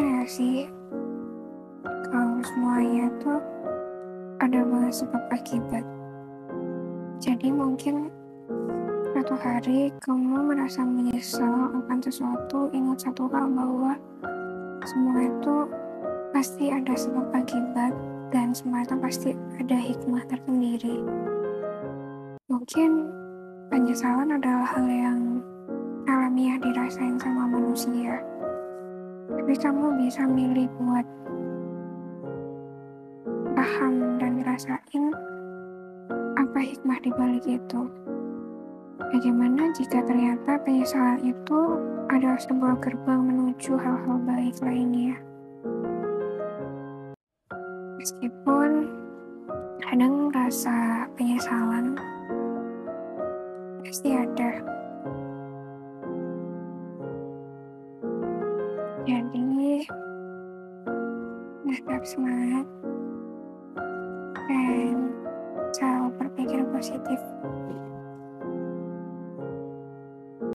gak sih kalau semuanya tuh ada banget sebab akibat. Jadi mungkin suatu hari kamu merasa menyesal akan sesuatu, ingat satu hal bahwa semua itu pasti ada sebab akibat dan semua itu pasti ada hikmah tersendiri. Mungkin penyesalan adalah hal yang alamiah dirasain sama manusia. Tapi kamu bisa milih buat paham dan ngerasain apa hikmah di balik itu. Bagaimana jika ternyata penyesalan itu adalah sebuah gerbang menuju hal-hal baik lainnya? Meskipun kadang rasa penyesalan pasti ada. Jadi, tetap semangat dan selalu berpikir positif.